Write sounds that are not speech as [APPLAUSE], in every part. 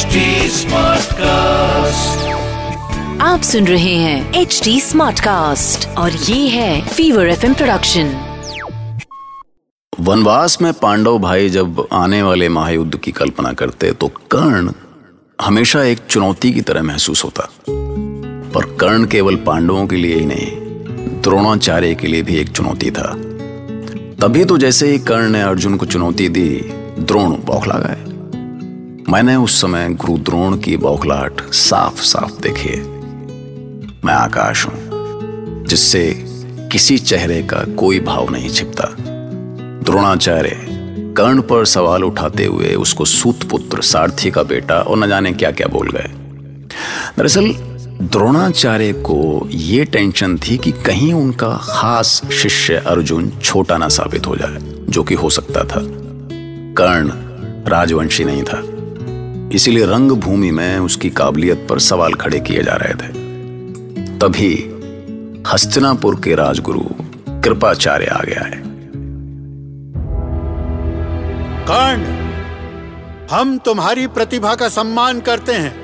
HD Smartcast. आप सुन रहे हैं एच डी स्मार्ट कास्ट और ये है फीवर एफ़ प्रोडक्शन वनवास में पांडव भाई जब आने वाले महायुद्ध की कल्पना करते तो कर्ण हमेशा एक चुनौती की तरह महसूस होता। पर कर्ण केवल पांडवों के लिए ही नहीं द्रोणाचार्य के लिए भी एक चुनौती था। तभी तो जैसे ही कर्ण ने अर्जुन को चुनौती दी द्रोण बौखला गए। मैंने उस समय गुरु द्रोण की बौखलाहट साफ़ साफ़ देखी। है मैं आकाश हूँ, जिससे किसी चेहरे का कोई भाव नहीं छिपता। द्रोणाचार्य कर्ण पर सवाल उठाते हुए उसको सूत पुत्र सारथी का बेटा और न जाने क्या क्या बोल गए। दरअसल, द्रोणाचार्य को यह टेंशन थी कि कहीं उनका खास शिष्य अर्जुन छोटा ना साबित हो जाए, जो कि हो सकता था। कर्ण राजवंशी नहीं था। इसीलिए रंगभूमि में उसकी काबिलियत पर सवाल खड़े किए जा रहे थे। तभी हस्तिनापुर के राजगुरु कृपाचार्य आ गया है। कर्ण हम तुम्हारी प्रतिभा का सम्मान करते हैं।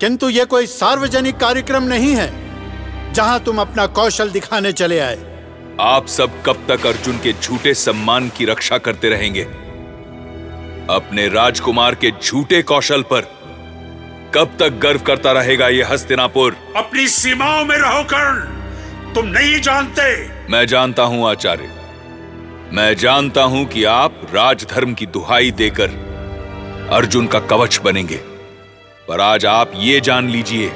किंतु यह कोई सार्वजनिक कार्यक्रम नहीं है जहाँ तुम अपना कौशल दिखाने चले आए। आप सब कब तक अर्जुन के झूठे सम्मान की रक्षा करते रहेंगे? अपने राजकुमार के झूठे कौशल पर कब तक गर्व करता रहेगा ये हस्तिनापुर? अपनी सीमाओं में रहो कर्ण। तुम नहीं जानते। मैं जानता हूँ आचार्य। मैं जानता हूँ कि आप राजधर्म की दुहाई देकर अर्जुन का कवच बनेंगे। पर आज आप ये जान लीजिए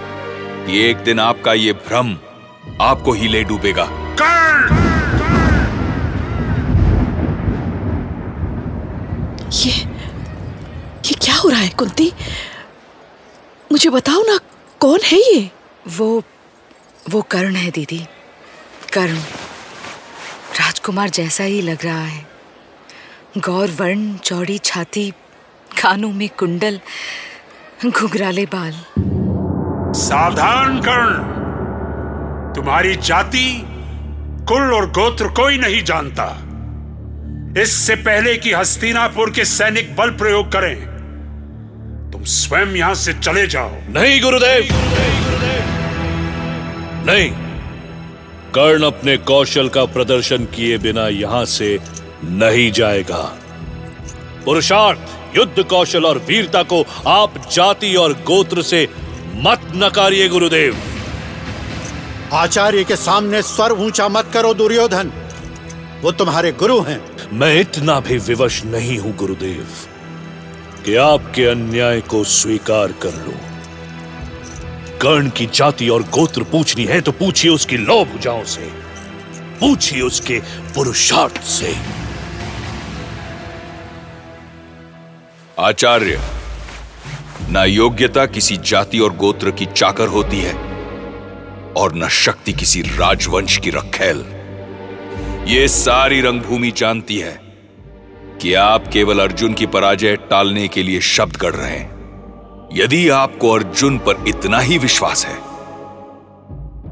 कि एक दिन आपका ये भ्रम आपको ही ले डूबेगा। कर्ण! ये हो रहा है कुंती? मुझे बताओ ना कौन है ये? वो वो कर्ण है दीदी। कर्ण। राजकुमार जैसा ही लग रहा है। गौर वर्ण चौड़ी छाती कानों में कुंडल घुघराले बाल। सावधान कर्ण। तुम्हारी जाति कुल और गोत्र कोई नहीं जानता। इससे पहले कि हस्तिनापुर के सैनिक बल प्रयोग करें तुम स्वयं यहाँ से चले जाओ। नहीं गुरुदेव। नहीं। कर्ण अपने कौशल का प्रदर्शन किए बिना यहाँ से नहीं जाएगा। पुरुषार्थ युद्ध कौशल और वीरता को आप जाति और गोत्र से मत नकारिए गुरुदेव। आचार्य के सामने स्वर ऊँचा मत करो दुर्योधन। वो तुम्हारे गुरु हैं। मैं इतना भी विवश नहीं हूँ गुरुदेव। कि आपके अन्याय को स्वीकार कर लूँ। कर्ण की जाति और गोत्र पूछनी है तो पूछिए उसकी लौ भुजाओं से। पूछिए उसके पुरुषार्थ से। आचार्य, न योग्यता किसी जाति और गोत्र की चाकर होती है, और न शक्ति किसी राजवंश की रखेल। ये सारी रंगभूमि जानती है। कि आप केवल अर्जुन की पराजय टालने के लिए शब्द गढ़ रहे हैं। यदि आपको अर्जुन पर इतना ही विश्वास है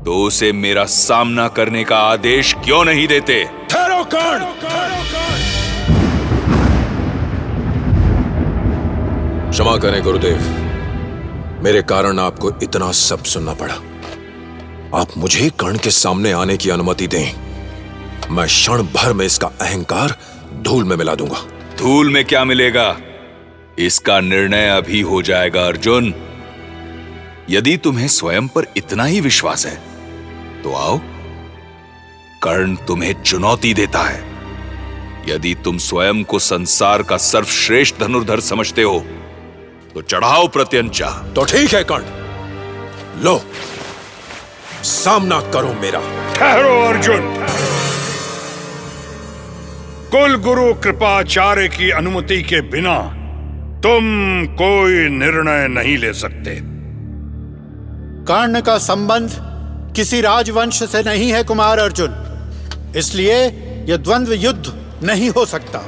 तो उसे मेरा सामना करने का आदेश क्यों नहीं देते? ठहरो कर्ण! क्षमा करें गुरुदेव। मेरे कारण आपको इतना सब सुनना पड़ा। आप मुझे कर्ण के सामने आने की अनुमति दें। मैं क्षण भर में इसका अहंकार धूल में मिला दूँगा। धूल में क्या मिलेगा? इसका निर्णय अभी हो जाएगा अर्जुन। यदि तुम्हें स्वयं पर इतना ही विश्वास है तो आओ। कर्ण तुम्हें चुनौती देता है। यदि तुम स्वयं को संसार का सर्वश्रेष्ठ धनुर्धर समझते हो तो चढ़ाओ प्रत्यंचा। तो ठीक है कर्ण। लो सामना करो मेरा। ठहरो अर्जुन। कुल गुरु कृपाचार्य की अनुमति के बिना तुम कोई निर्णय नहीं ले सकते। कर्ण का संबंध किसी राजवंश से नहीं है कुमार अर्जुन। इसलिए यह द्वंद्व युद्ध नहीं हो सकता।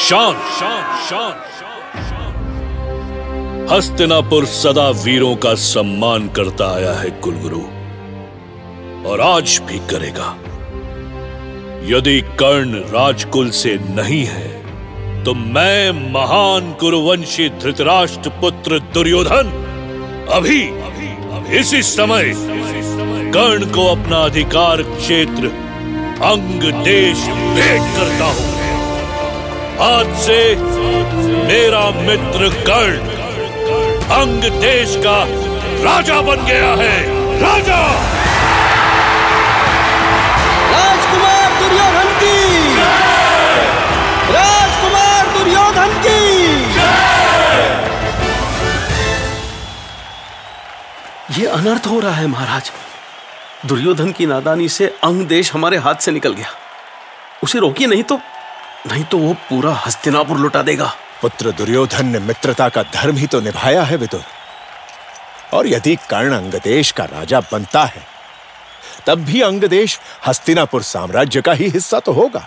शांत शांत शांत हस्तिनापुर सदा वीरों का सम्मान करता आया है कुलगुरु। और आज भी करेगा। यदि कर्ण राजकुल से नहीं है तो मैं महान कुरुवंशी धृतराष्ट्र पुत्र दुर्योधन, अभी, इसी समय कर्ण को अपना अधिकार क्षेत्र अंग देश भेंट करता हूँ। आज से मेरा मित्र कर्ण अंग देश का राजा बन गया है। राजा! ये अनर्थ हो रहा है महाराज। दुर्योधन की नादानी से अंग देश हमारे हाथ से निकल गया। उसे रोकिए नहीं तो नहीं तो वो पूरा हस्तिनापुर लुटा देगा। पुत्र दुर्योधन ने मित्रता का धर्म ही तो निभाया है विदुर। और यदि कर्ण अंगदेश का राजा बनता है तब भी अंगदेश हस्तिनापुर साम्राज्य का ही हिस्सा तो होगा।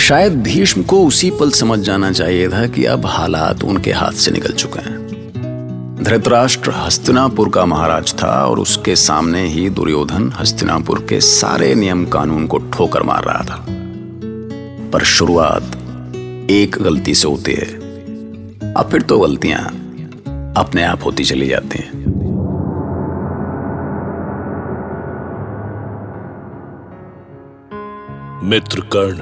शायद भीष्म को उसी पल समझ जाना चाहिए था कि अब हालात उनके हाथ से निकल चुके हैं। धृतराष्ट्र हस्तिनापुर का महाराज था और उसके सामने ही दुर्योधन हस्तिनापुर के सारे नियम कानून को ठोकर मार रहा था। पर शुरुआत एक गलती से होती है, अब फिर तो गलतियाँ अपने आप होती चली जाती हैं। मित्र कर्ण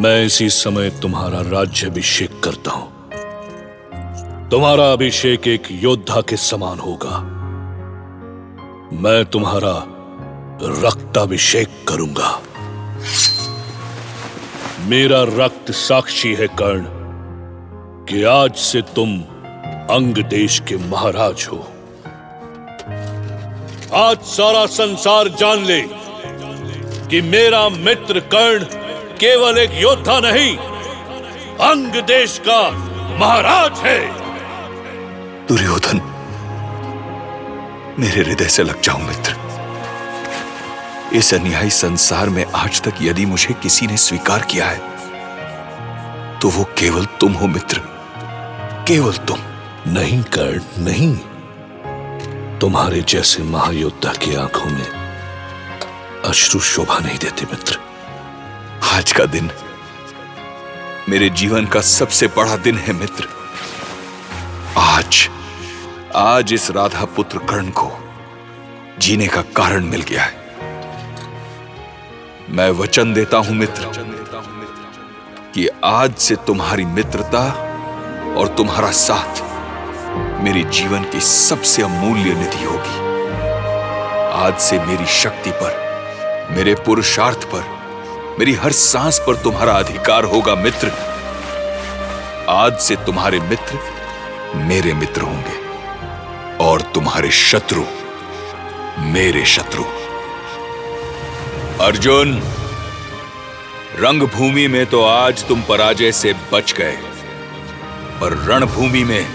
मैं इसी समय तुम्हारा राज्य अभिषेक करता हूँ। तुम्हारा अभिषेक एक योद्धा के समान होगा। मैं तुम्हारा रक्ताभिषेक करूँगा। मेरा रक्त साक्षी है कर्ण, कि आज से तुम अंग देश के महाराज हो। आज सारा संसार जान ले कि मेरा मित्र कर्ण केवल एक योद्धा नहीं, अंग देश का महाराज है। दुर्योधन मेरे हृदय से लग जाओ मित्र। इस अन्यायी संसार में आज तक यदि मुझे किसी ने स्वीकार किया है तो वो केवल तुम हो मित्र। केवल तुम। नहीं कर्ण नहीं। तुम्हारे जैसे महायोद्धा की आँखों में अश्रु शोभा नहीं देते मित्र। आज का दिन मेरे जीवन का सबसे बड़ा दिन है मित्र। आज आज इस राधा पुत्र कर्ण को जीने का कारण मिल गया है। मैं वचन देता हूँ, मित्र, कि आज से तुम्हारी मित्रता और तुम्हारा साथ मेरे जीवन की सबसे अमूल्य निधि होगी। आज से मेरी शक्ति पर, मेरे पुरुषार्थ पर, मेरी हर सांस पर तुम्हारा अधिकार होगा, मित्र। आज से तुम्हारे मित्र मेरे मित्र होंगे और तुम्हारे शत्रु मेरे शत्रु। अर्जुन, रंगभूमि में तो आज तुम पराजय से बच गए, पर रणभूमि में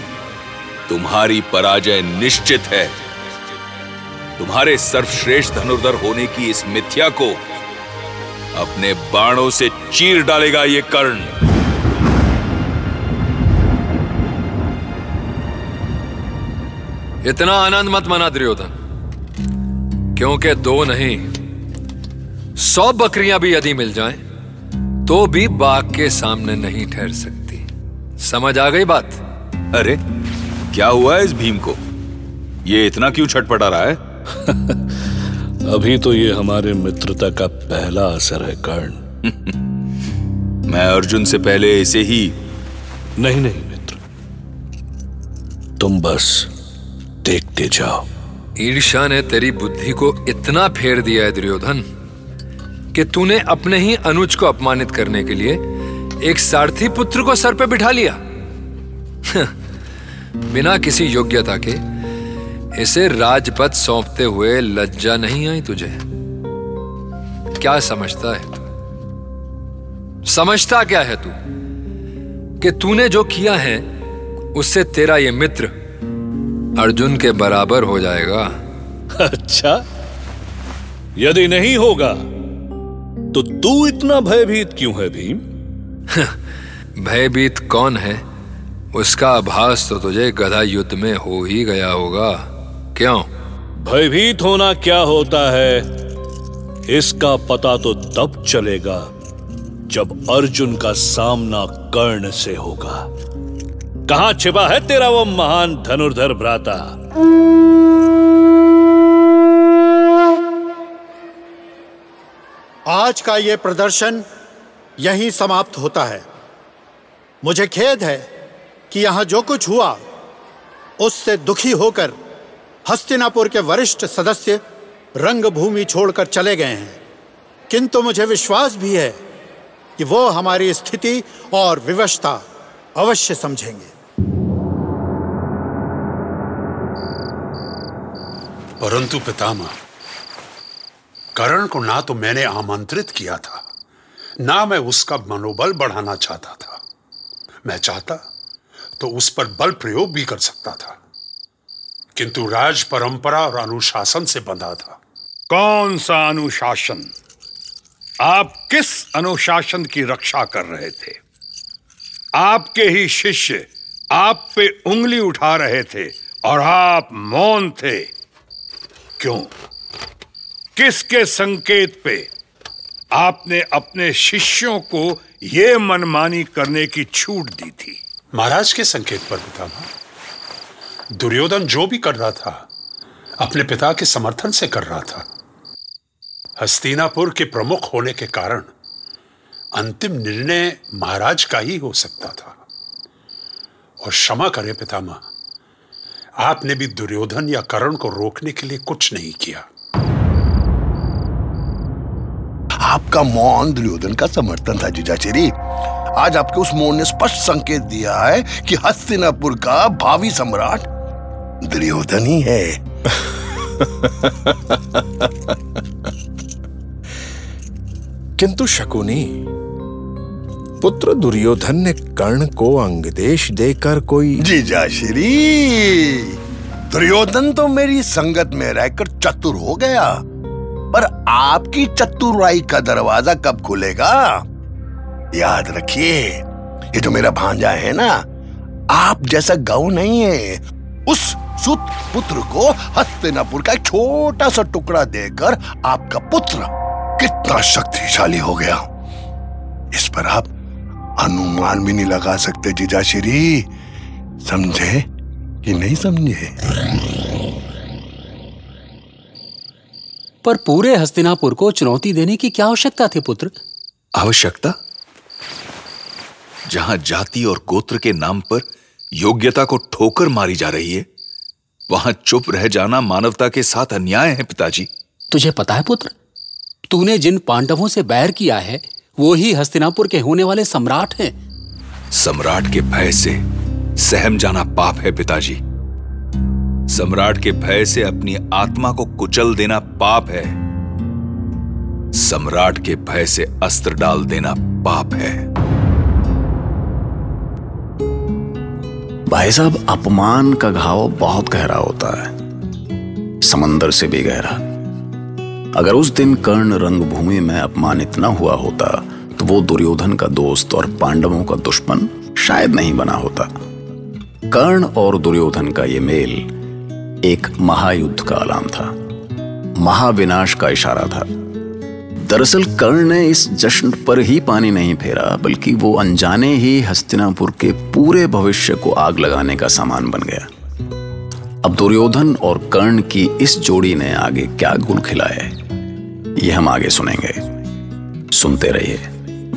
तुम्हारी पराजय निश्चित है। तुम्हारे सर्वश्रेष्ठ धनुर्धर होने की इस मिथ्या को अपने बाणों से चीर डालेगा ये कर्ण। इतना आनंद मत मना दुर्योधन क्योंकि दो नहीं सौ बकरियाँ भी यदि मिल जाएँ, तो भी बाघ के सामने नहीं ठहर सकती। समझ आ गई बात? अरे क्या हुआ है इस भीम को? ये इतना क्यों छटपटा रहा है? [LAUGHS] अभी तो ये हमारे मित्रता का पहला असर है कर्ण। [LAUGHS] मैं अर्जुन से पहले इसे ही नहीं नहीं मित्र। तुम बस देखते जाओ। ईर्षा ने तेरी बुद्धि को इतना फेर दिया है दुर्योधन कि तूने अपने ही अनुज को अपमानित करने के लिए एक सारथी पुत्र को सर पे बिठा लिया। बिना किसी योग्यता के इसे राजपद सौंपते हुए लज्जा नहीं आई तुझे। क्या समझता है तू? समझता क्या है तू? कि तूने जो किया है, उससे तेरा ये मित्र अर्जुन के बराबर हो जाएगा। अच्छा। यदि नहीं होगा तो तू इतना भयभीत क्यों है भीम? [LAUGHS] भयभीत कौन है? उसका आभास तो तुझे गधा युद्ध में हो ही गया होगा। क्यों? भयभीत होना क्या होता है? इसका पता तो तब चलेगा जब अर्जुन का सामना कर्ण से होगा। कहाँ छिपा है तेरा वो महान धनुर्धर भ्राता? आज का ये प्रदर्शन यहीं समाप्त होता है। मुझे खेद है कि यहाँ जो कुछ हुआ, उससे दुखी होकर हस्तिनापुर के वरिष्ठ सदस्य रंगभूमि छोड़कर चले गए हैं। किंतु मुझे विश्वास भी है कि वो हमारी स्थिति और विवशता अवश्य समझेंगे। परंतु पितामह, करण को ना तो मैंने आमंत्रित किया था, ना मैं उसका मनोबल बढ़ाना चाहता था। मैं चाहता तो उस पर बल प्रयोग भी कर सकता था, किंतु राज परंपरा और अनुशासन से बंधा था। कौन सा अनुशासन? आप किस अनुशासन की रक्षा कर रहे थे? आपके ही शिष्य आप पे उंगली उठा रहे थे और आप मौन थे। क्यों? किसके संकेत पे आपने अपने शिष्यों को यह मनमानी करने की छूट दी थी? महाराज के संकेत पर पितामह, दुर्योधन जो भी कर रहा था, अपने पिता के समर्थन से कर रहा था। हस्तिनापुर के प्रमुख होने के कारण अंतिम निर्णय महाराज का ही हो सकता था। और क्षमा करें पितामह आपने भी दुर्योधन या करण को रोकने के लिए कुछ नहीं किया। आपका मौन दुर्योधन का समर्थन था जीजाचेरी। आज आपके उस मौन ने स्पष्ट संकेत दिया है कि हस्तिनापुर का भावी सम्राट दुर्योधन ही है। किंतु शकुनी पुत्र दुर्योधन ने कर्ण को अंगदेश देकर कोई जीजा श्री दुर्योधन तो मेरी संगत में रहकर चतुर हो गया, पर आपकी चतुराई का दरवाज़ा कब खुलेगा? याद रखिए, ये जो मेरा भांजा है ना, आप जैसा गौ नहीं है। उस सुत पुत्र को हस्तिनापुर का एक छोटा सा टुकड़ा देकर आपका पुत्र कितना शक्तिशाली हो गया। इस पर आप अनुमान भी नहीं लगा सकते जीजा श्री समझे कि नहीं समझे? पर पूरे हस्तिनापुर को चुनौती देने की क्या आवश्यकता थी पुत्र? आवश्यकता? जहाँ जाति और गोत्र के नाम पर योग्यता को ठोकर मारी जा रही है वहाँ चुप रह जाना मानवता के साथ अन्याय है पिताजी। तुझे पता है पुत्र तूने जिन पांडवों से बैर किया है वो ही हस्तिनापुर के होने वाले सम्राट हैं। सम्राट के भय से सहम जाना पाप है पिताजी। सम्राट के भय से अपनी आत्मा को कुचल देना पाप है। सम्राट के भय से अस्त्र डाल देना पाप है। भाई साहब अपमान का घाव बहुत गहरा होता है। समंदर से भी गहरा। अगर उस दिन कर्ण रंगभूमि में अपमानित न हुआ होता वो दुर्योधन का दोस्त और पांडवों का दुश्मन शायद नहीं बना होता। कर्ण और दुर्योधन का ये मेल एक महायुद्ध का अलाम था। महाविनाश का इशारा था। दरअसल कर्ण ने इस जश्न पर ही पानी नहीं फेरा, बल्कि वो अनजाने ही हस्तिनापुर के पूरे भविष्य को आग लगाने का सामान बन गया। अब दुर्योधन और कर्ण की इस जोड़ी ने आगे क्या गुल खिलाया है, ये हम आगे सुनेंगे। सुनते रहिए।